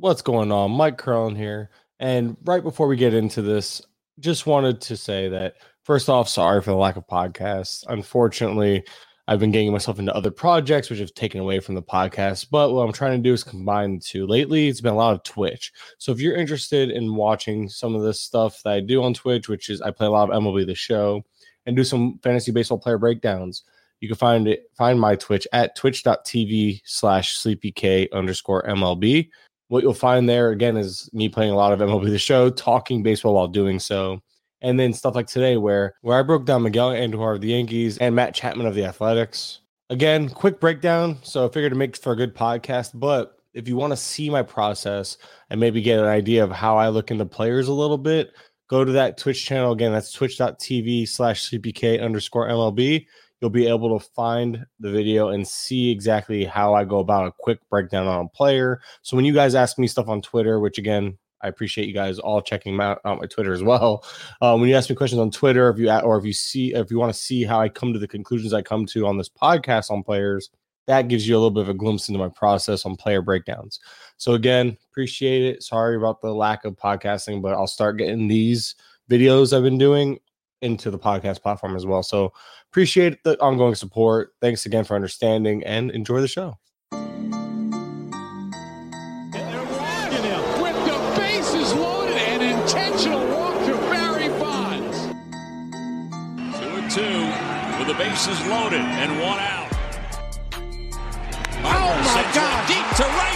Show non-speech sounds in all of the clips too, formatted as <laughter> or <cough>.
What's going on? Mike Curlin here. And right before we get into this, just wanted to say that first off, sorry for the lack of podcasts. Unfortunately, I've been getting myself into other projects, which have taken away from the podcast. But what I'm trying to do is combine the two. Lately, it's been a lot of Twitch. So if you're interested in watching some of this stuff that I do on Twitch, which is I play a lot of MLB the Show and do some fantasy baseball player breakdowns, you can find it find my Twitch at twitch.tv slash sleepyk underscore MLB. What you'll find there again is me playing a lot of MLB the show, talking baseball while doing so. And then stuff like today where where I broke down Miguel Andujar of the Yankees and Matt Chapman of the Athletics. Again, quick breakdown. So I figured to make for a good podcast. But if you want to see my process and maybe get an idea of how I look into players a little bit, go to that Twitch channel. Again, that's twitch.tv slash CPK underscore MLB you'll be able to find the video and see exactly how I go about a quick breakdown on a player. So when you guys ask me stuff on Twitter, which again, I appreciate you guys all checking out, my Twitter as well. Um, <laughs> when you ask me questions on Twitter, if you or if you see if you want to see how I come to the conclusions I come to on this podcast on players, that gives you a little bit of a glimpse into my process on player breakdowns. So again, appreciate it. Sorry about the lack of podcasting, but I'll start getting these videos I've been doing into the podcast platform as well. So appreciate the ongoing support. Thanks again for understanding and enjoy the show. Two with the bases loaded and one out. Oh my God! Deep to right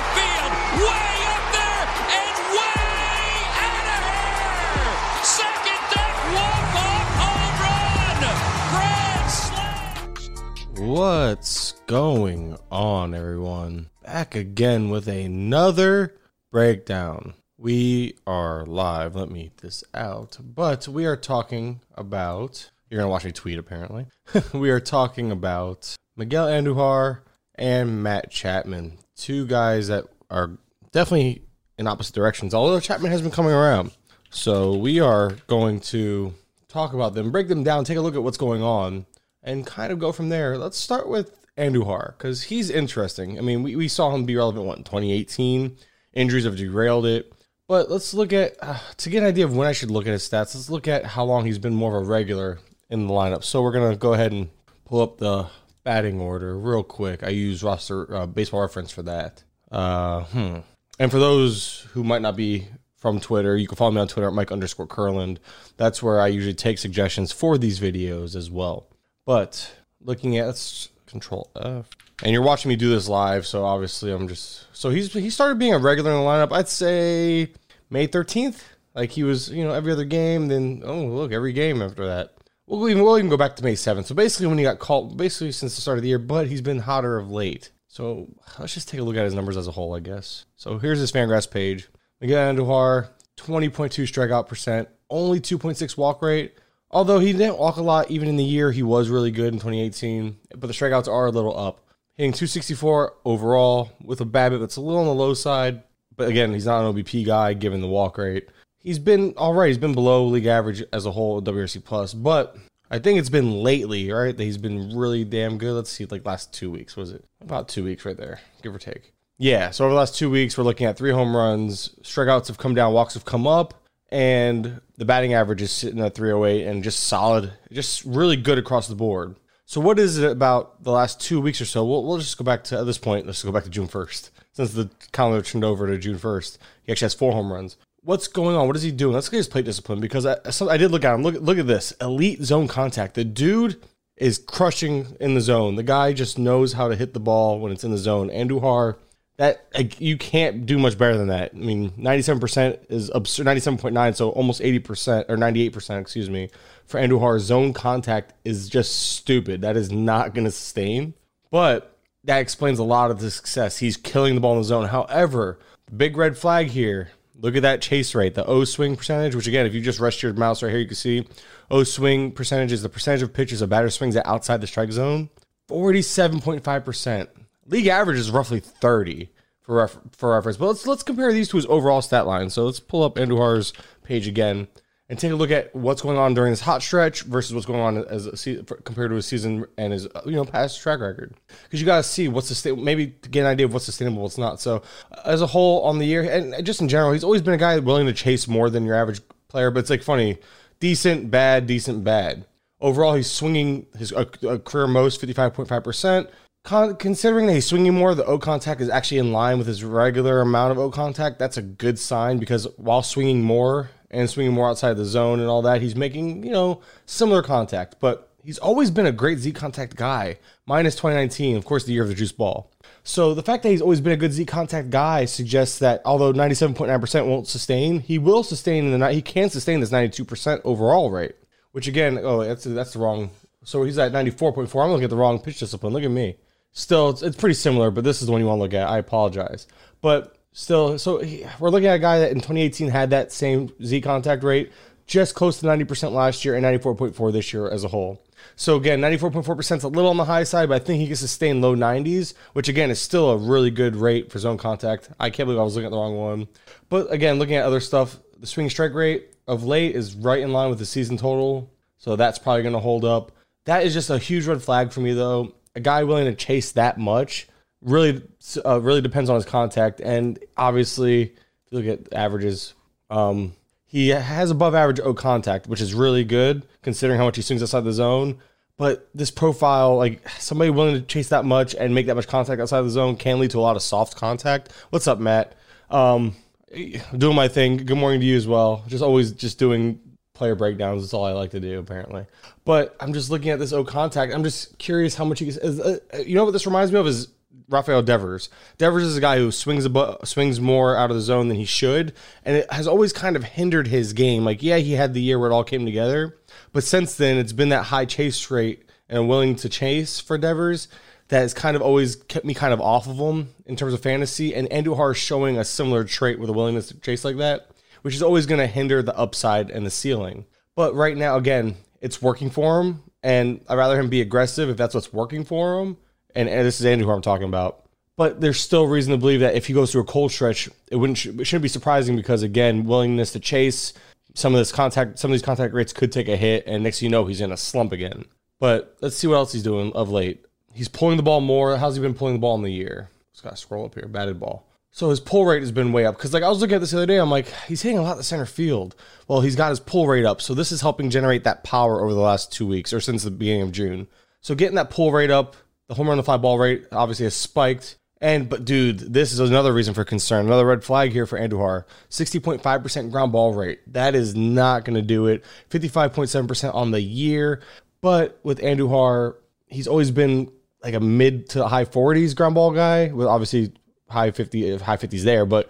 What's going on, everyone? Back again with another breakdown. We are live. Let me eat this out. But we are talking about. You're going to watch me tweet, apparently. <laughs> we are talking about Miguel Andujar and Matt Chapman. Two guys that are definitely in opposite directions, although Chapman has been coming around. So we are going to talk about them, break them down, take a look at what's going on, and kind of go from there. Let's start with Andujar because he's interesting. I mean, we, we saw him be relevant what in 2018. Injuries have derailed it. But let's look at uh, to get an idea of when I should look at his stats. Let's look at how long he's been more of a regular in the lineup. So we're gonna go ahead and pull up the batting order real quick. I use roster uh, baseball reference for that. Uh, hmm. And for those who might not be from Twitter, you can follow me on Twitter at Mike underscore Curland. That's where I usually take suggestions for these videos as well. But looking at control F. And you're watching me do this live, so obviously I'm just so he's he started being a regular in the lineup. I'd say May 13th. Like he was, you know, every other game. Then oh look, every game after that. We'll even we'll even go back to May 7th. So basically, when he got called, basically since the start of the year, but he's been hotter of late. So let's just take a look at his numbers as a whole, I guess. So here's his Fangraphs page. Miguel Andujar, 20.2 strikeout percent, only 2.6 walk rate. Although he didn't walk a lot, even in the year he was really good in 2018, but the strikeouts are a little up. Hitting 264 overall with a BABIP that's a little on the low side, but again, he's not an OBP guy given the walk rate. He's been all right. He's been below league average as a whole WRC plus, but I think it's been lately, right? That he's been really damn good. Let's see, like last two weeks was it? About two weeks, right there, give or take. Yeah. So over the last two weeks, we're looking at three home runs. Strikeouts have come down, walks have come up, and the batting average is sitting at 308 and just solid, just really good across the board. So what is it about the last two weeks or so? We'll, we'll just go back to at this point. Let's go back to June 1st, since the calendar turned over to June 1st. He actually has four home runs. What's going on? What is he doing? Let's get his plate discipline because I, I did look at him. Look, look at this elite zone contact. The dude is crushing in the zone. The guy just knows how to hit the ball when it's in the zone. Andujar, that like, you can't do much better than that. I mean, 97% is absurd, 97.9, so almost 80% or 98%, excuse me, for Andujar. Zone contact is just stupid. That is not going to sustain. But that explains a lot of the success. He's killing the ball in the zone. However, big red flag here Look at that chase rate, the O swing percentage, which again, if you just rest your mouse right here, you can see O swing percentage is the percentage of pitches a batter swings at outside the strike zone. 47.5%. League average is roughly 30 for ref- for reference. But let's let's compare these to his overall stat line. So let's pull up Andujar's page again and take a look at what's going on during this hot stretch versus what's going on as se- compared to his season and his uh, you know past track record. Because you got to see what's sustainable, maybe to get an idea of what's sustainable, what's not. So uh, as a whole on the year and just in general, he's always been a guy willing to chase more than your average player. But it's like funny, decent, bad, decent, bad. Overall, he's swinging his a career most 55.5%, Con- considering that he's swinging more, the O contact is actually in line with his regular amount of O contact. That's a good sign because while swinging more and swinging more outside the zone and all that, he's making, you know, similar contact. But he's always been a great Z contact guy, minus 2019, of course, the year of the juice ball. So the fact that he's always been a good Z contact guy suggests that although 97.9% won't sustain, he will sustain in the night. He can sustain this 92% overall rate, which again, oh, that's that's the wrong. So he's at 94.4. I'm looking at the wrong pitch discipline. Look at me. Still, it's, it's pretty similar, but this is the one you want to look at. I apologize. But still, so he, we're looking at a guy that in 2018 had that same Z contact rate, just close to 90% last year and 94.4 this year as a whole. So again, 94.4% is a little on the high side, but I think he can sustain low 90s, which again is still a really good rate for zone contact. I can't believe I was looking at the wrong one. But again, looking at other stuff, the swing strike rate of late is right in line with the season total. So that's probably going to hold up. That is just a huge red flag for me, though a guy willing to chase that much really uh, really depends on his contact. And obviously, if you look at averages, um, he has above average O contact, which is really good considering how much he swings outside the zone. But this profile, like somebody willing to chase that much and make that much contact outside the zone, can lead to a lot of soft contact. What's up, Matt? Um, doing my thing. Good morning to you as well. Just always just doing player breakdowns. That's all I like to do, apparently. But I'm just looking at this O contact. I'm just curious how much he. Is, uh, you know what this reminds me of is Rafael Devers. Devers is a guy who swings above, swings more out of the zone than he should, and it has always kind of hindered his game. Like, yeah, he had the year where it all came together, but since then it's been that high chase rate and willing to chase for Devers that has kind of always kept me kind of off of him in terms of fantasy. And Andujar is showing a similar trait with a willingness to chase like that, which is always going to hinder the upside and the ceiling. But right now, again, it's working for him, and I'd rather him be aggressive if that's what's working for him and, and this is Andrew who I'm talking about. But there's still reason to believe that if he goes through a cold stretch, it wouldn't it shouldn't be surprising because again, willingness to chase some of this contact, some of these contact rates could take a hit, and next thing you know, he's in a slump again. But let's see what else he's doing of late. He's pulling the ball more. How's he been pulling the ball in the year? Just gotta scroll up here. Batted ball. So his pull rate has been way up because, like, I was looking at this the other day. I'm like, he's hitting a lot of the center field. Well, he's got his pull rate up, so this is helping generate that power over the last two weeks or since the beginning of June. So getting that pull rate up, the home run to fly ball rate obviously has spiked. And but dude, this is another reason for concern. Another red flag here for Andujar. 60.5% ground ball rate. That is not going to do it. 55.7% on the year. But with Andujar, he's always been like a mid to high 40s ground ball guy with obviously high 50 high 50s there, but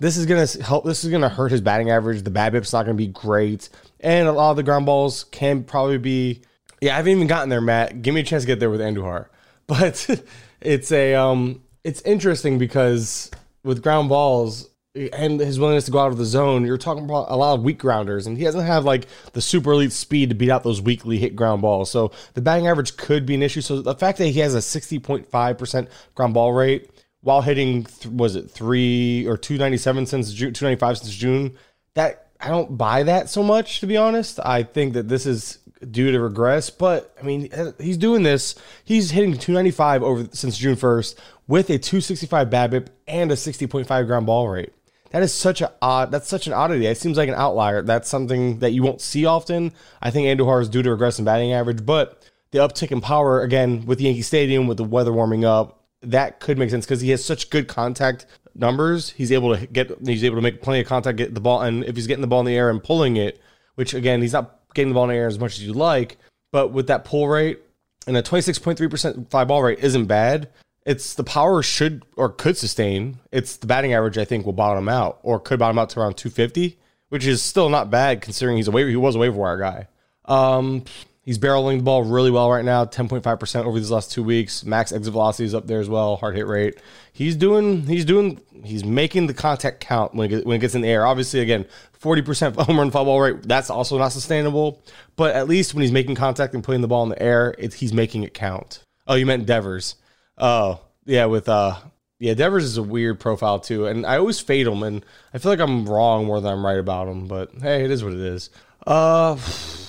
this is to help this is to hurt his batting average. The bad BABIP's not to be great. And a lot of the ground balls can probably be yeah, I haven't even gotten there, Matt. Give me a chance to get there with Andujar. <laughs> But it's a um it's interesting because with ground balls and his willingness to go out of the zone, you're talking about a lot of weak grounders, and he doesn't have like the super elite speed to beat out those weakly hit ground balls. So the batting average could be an issue. So the fact that he has a 60.5% ground ball rate while hitting was it three or 297 since June, 295 since June, that I don't buy that so much to be honest. I think that this is due to regress. But I mean, he's doing this. He's hitting 295 over since June 1st with a 265 BABIP and a 60.5 ground ball rate. That is such a odd. That's such an oddity. It seems like an outlier. That's something that you won't see often. I think Andujar is due to regress in batting average, but the uptick in power again with Yankee Stadium with the weather warming up, that could make sense because he has such good contact numbers. He's able to get. He's able to make plenty of contact, get the ball, and if he's getting the ball in the air and pulling it, which again he's not getting the ball in the air as much as you like. But with that pull rate and a 26.3% fly ball rate isn't bad. It's the power should or could sustain. It's the batting average I think will bottom out or could bottom out to around 250, which is still not bad considering he's a waiver. He was a waiver wire guy. Um, He's barreling the ball really well right now, 10.5% over these last two weeks. Max exit velocity is up there as well, hard hit rate. He's doing, he's doing, he's making the contact count when it, when it gets in the air. Obviously, again, 40% <laughs> home run foul ball rate, that's also not sustainable. But at least when he's making contact and putting the ball in the air, it, he's making it count. Oh, you meant Devers. Oh, yeah, with, uh, Yeah, Devers is a weird profile too, and I always fade him, and I feel like I'm wrong more than I'm right about him. But hey, it is what it is. Uh,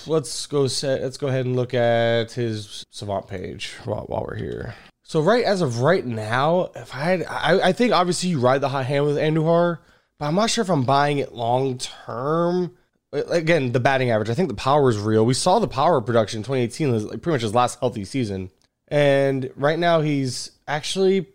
let's go set. Let's go ahead and look at his Savant page while, while we're here. So right as of right now, if I had, I, I think obviously you ride the hot hand with Andujar, but I'm not sure if I'm buying it long term. Again, the batting average. I think the power is real. We saw the power production in 2018, was like pretty much his last healthy season, and right now he's actually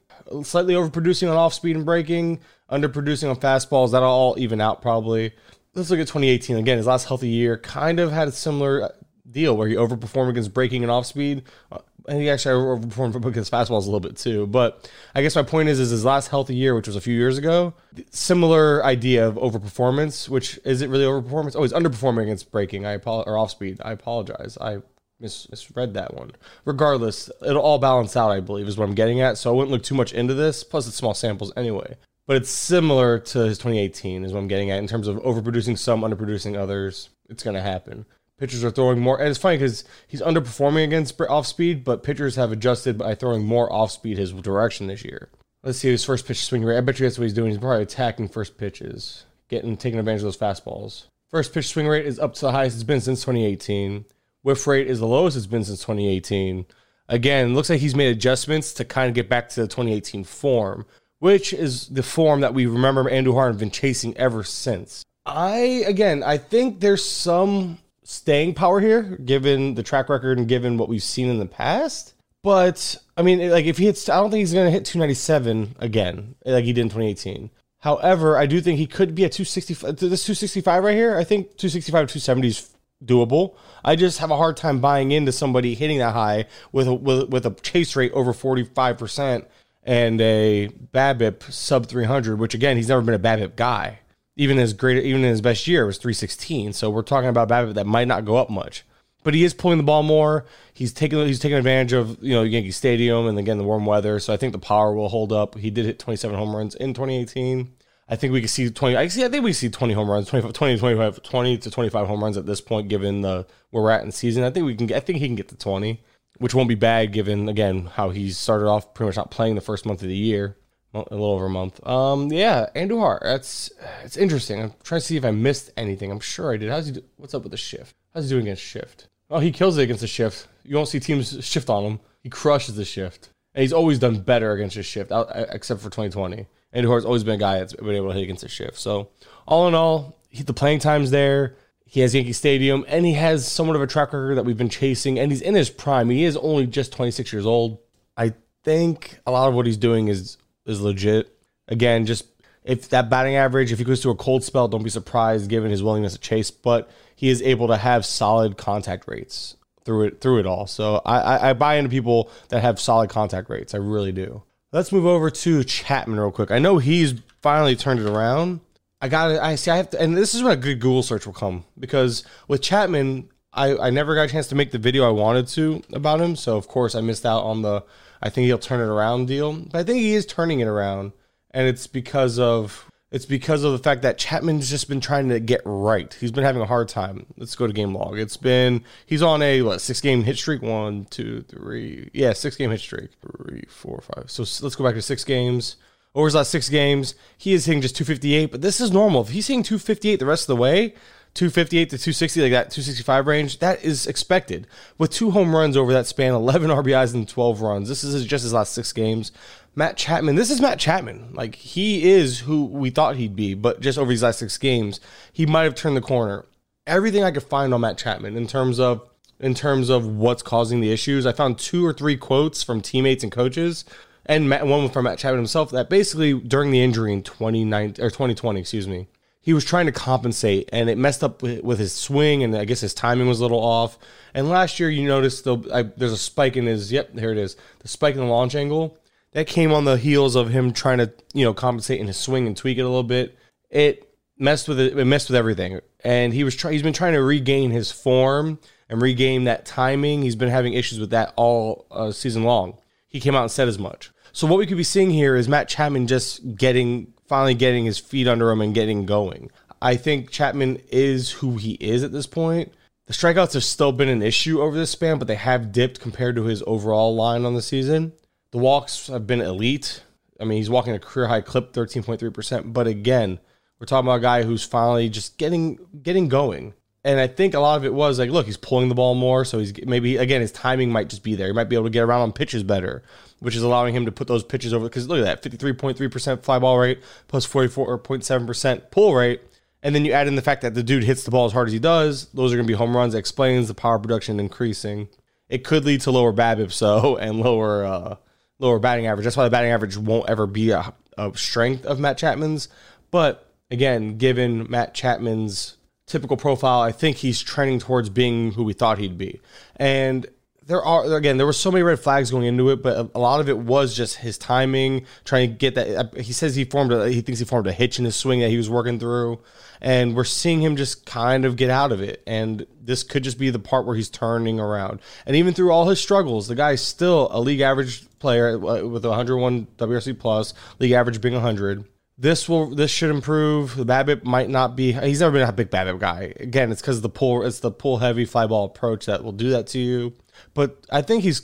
slightly overproducing on off speed and breaking, underproducing on fastballs. That'll all even out probably. Let's look at 2018 again. His last healthy year kind of had a similar uh, deal where he overperformed against breaking and off speed. Uh, I think actually overperformed <laughs> against fastballs a little bit too. But I guess my point is, is his last healthy year, which was a few years ago, similar idea of overperformance. Which is it really overperformance? Oh, he's underperforming against breaking. I apologize or off speed. I apologize. I mis- misread that one. Regardless, it'll all balance out. I believe is what I'm getting at. So I wouldn't look too much into this. Plus, it's small samples anyway. But it's similar to his 2018 is what I'm getting at in terms of overproducing some, underproducing others. It's going to happen pitchers are throwing more. And it's funny because he's underperforming against off speed, but pitchers have adjusted by throwing more off speed his direction this year. Let's see his first pitch swing rate. I bet you that's what he's doing. He's probably attacking first pitches, getting taking advantage of those fastballs. First pitch swing rate is up to the highest it's been since 2018. Whiff rate is the lowest it's been since 2018. Again, looks like he's made adjustments to kind of get back to the 2018 form, which is the form that we remember Andujar has been chasing ever since. I again, I think there's some staying power here, given the track record and given what we've seen in the past. But I mean, like if he hits, I don't think he's going to hit 297 again, like he did in 2018. However, I do think he could be at 265. This 265 right here, I think 265 270 is doable. I just have a hard time buying into somebody hitting that high with a, with, with a chase rate over 45% and a BABIP sub 300, which again, he's never been a BABIP guy even his great, even in his best year was 316. So we're talking about BABIP that might not go up much, but he is pulling the ball more. He's taking he's taking advantage of you know Yankee Stadium and again the warm weather. So I think the power will hold up. He did hit 27 home runs in 2018. I think we could see 20. I see. I think we see 20 home runs, 20, 20, 25, 20 to 25 home runs at this point, given the where we're at in season. I think we can. I think he can get to 20, which won't be bad given again how he started off pretty much not playing the first month of the year a little over a month. Um, yeah, Andujar. That's it's interesting. I'm trying to see if I missed anything. I'm sure I did. How's he? Do, what's up with the shift? How's he doing against shift? Oh, he kills it against the shift. You won't see teams shift on him. He crushes the shift, and he's always done better against his shift, except for 2020. Andujar's always been a guy that's been able to hit against the shift. So, all in all, he, the playing time's there. He has Yankee Stadium, and he has somewhat of a track record that we've been chasing, and he's in his prime. He is only just 26 years old. I think a lot of what he's doing is is legit. Again, just if that batting average, if he goes through a cold spell, don't be surprised given his willingness to chase. But he is able to have solid contact rates through it through it all. So I, I, I buy into people that have solid contact rates. I really do. Let's move over to Chapman real quick. I know he's finally turned it around. I got it. I see. I have to, and this is when a good Google search will come because with Chapman, I, I never got a chance to make the video I wanted to about him. So of course I missed out on the I think he'll turn it around deal. But I think he is turning it around, and it's because of it's because of the fact that Chapman's just been trying to get right. He's been having a hard time. Let's go to game log. It's been he's on a what six game hit streak. One, two, three. Yeah, six game hit streak. Three, four, five. So let's go back to six games. Over his last six games, he is hitting just 258, but this is normal. If he's hitting 258 the rest of the way, 258 to 260, like that 265 range, that is expected. With two home runs over that span, 11 <laughs> RBIs and 12 runs. This is just his last six games. Matt Chapman, this is Matt Chapman. Like, he is who we thought he'd be, but just over these last six games, he might have turned the corner. Everything I could find on Matt Chapman in terms of in terms of what's causing the issues, I found two or three quotes from teammates and coaches and one from Matt Chapman himself that basically during the injury in 2019 or 2020, excuse me, he was trying to compensate and it messed up with, his swing and I guess his timing was a little off. And last year, you noticed the, there's a spike in his, yep, here it is, the spike in the launch angle. That came on the heels of him trying to, you know, compensate in his swing and tweak it a little bit. It messed with it, it messed with everything. And he was trying, he's been trying to regain his form and regain that timing. He's been having issues with that all uh, season long. He came out and said as much. So what we could be seeing here is Matt Chapman just getting finally getting his feet under him and getting going. I think Chapman is who he is at this point. The strikeouts have still been an issue over this span, but they have dipped compared to his overall line on the season. The walks have been elite. I mean, he's walking a career high clip, 13.3%. But again, we're talking about a guy who's finally just getting getting going. And I think a lot of it was like, look, he's pulling the ball more, so he's maybe again his timing might just be there. He might be able to get around on pitches better, which is allowing him to put those pitches over. Because look at that, fifty three point three percent fly ball rate plus forty four point seven percent pull rate, and then you add in the fact that the dude hits the ball as hard as he does. Those are going to be home runs. That explains the power production increasing. It could lead to lower BABIP, so <laughs> and lower uh, lower batting average. That's why the batting average won't ever be a, a strength of Matt Chapman's, but again, given Matt Chapman's typical profile, I think he's trending towards being who we thought he'd be. And there are again, there were so many red flags going into it, but a, lot of it was just his timing, trying to get that. He says he formed a, he thinks he formed a hitch in his swing that he was working through, and we're seeing him just kind of get out of it. And this could just be the part where he's turning around. And even through all his struggles, the guy's still a league average player uh, with 101 WRC plus, league average being 100 this will this should improve. The BABIP might not be. He's never been a big BABIP guy. Again, it's because the pull. It's the pull heavy fly ball approach that will do that to you. But I think he's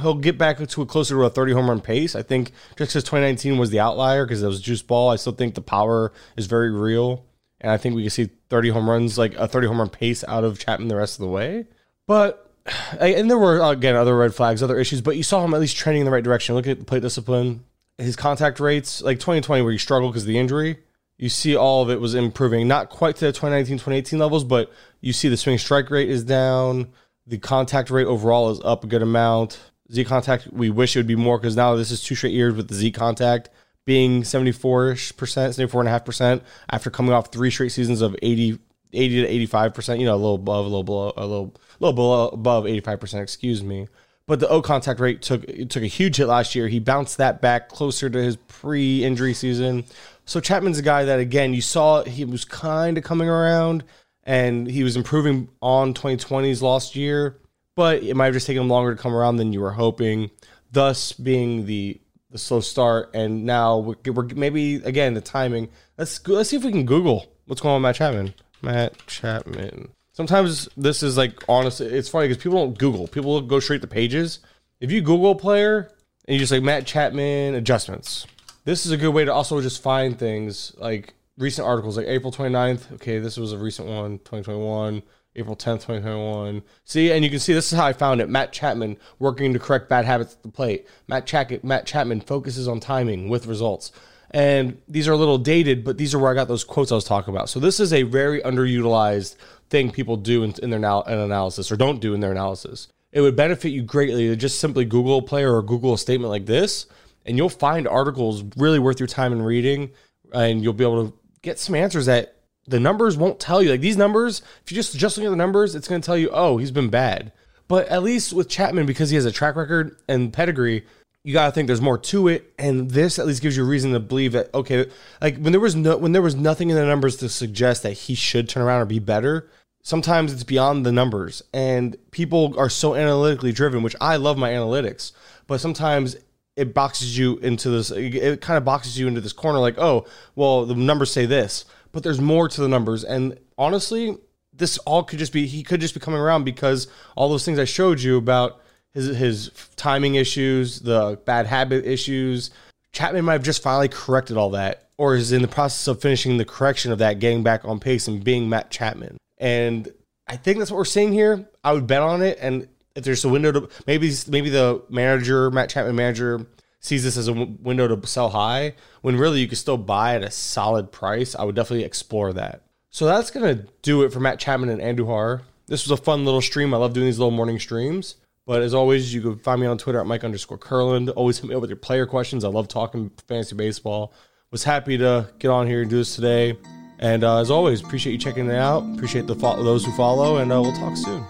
he'll get back to a closer to a 30 home run pace. I think just because 2019 was the outlier because it was juice ball. I still think the power is very real, and I think we can see 30 home runs like a 30 home run pace out of Chapman the rest of the way. But and there were again other red flags, other issues, but you saw him at least trending in the right direction. Look at the plate discipline his contact rates, like 2020 where he struggled because of the injury, you see all of it was improving. Not quite to the 2019, 2018 levels, but you see the swing strike rate is down. The contact rate overall is up a good amount. Z contact, we wish it would be more because now this is two straight years with the Z contact being 74 ish percent, 74.5% after coming off three straight seasons of 80, 80 to 85 percent. You know, a little above, a little below, a little, a little below, above 85 percent. Excuse me but the O contact rate took took a huge hit last year. He bounced that back closer to his pre-injury season. So Chapman's a guy that again you saw he was kind of coming around and he was improving on 2020's last year, but it might have just taken him longer to come around than you were hoping. Thus, being the the slow start, and now we're, we're maybe again the timing. Let's let's see if we can Google what's going on with Matt Chapman. Matt Chapman sometimes this is like honestly, it's funny because people don't Google. People go straight to pages. If you Google player and you just like Matt Chapman adjustments, this is a good way to also just find things like recent articles, like April 29th. Okay, this was a recent one, 2021. April 10th, 2021. See, and you can see this is how I found it. Matt Chapman working to correct bad habits at the plate. Matt, Ch- Matt Chapman focuses on timing with results. And these are a little dated, but these are where I got those quotes I was talking about. So this is a very underutilized thing people do in, in their now analysis or don't do in their analysis. It would benefit you greatly to just simply Google a player or Google a statement like this, and you'll find articles really worth your time in reading, and you'll be able to get some answers that the numbers won't tell you. Like these numbers, if you just just look at the numbers, it's going to tell you, oh, he's been bad. But at least with Chapman, because he has a track record and pedigree, you gotta think there's more to it, and this at least gives you a reason to believe that okay, like when there was no when there was nothing in the numbers to suggest that he should turn around or be better, sometimes it's beyond the numbers. And people are so analytically driven which i love my analytics but sometimes it boxes you into this it kind of boxes you into this corner like oh well the numbers say this but there's more to the numbers. And honestly this all could just be he could just be coming around because all those things i showed you about his his timing issues the bad habit issues chapman might have just finally corrected all that or is in the process of finishing the correction of that getting back on pace and being matt chapman and I think that's what we're seeing here. I would bet on it. And if there's a window to maybe maybe the manager, Matt Chapman manager, sees this as a w- window to sell high when really you could still buy at a solid price. I would definitely explore that. So that's gonna do it for Matt Chapman and Andujar. This was a fun little stream. I love doing these little morning streams. But as always, you can find me on Twitter at Mike underscore Curland. Always hit me up with your player questions. I love talking fantasy baseball. Was happy to get on here and do this today. And uh, as always, appreciate you checking it out. Appreciate the fo- those who follow, and uh, we'll talk soon.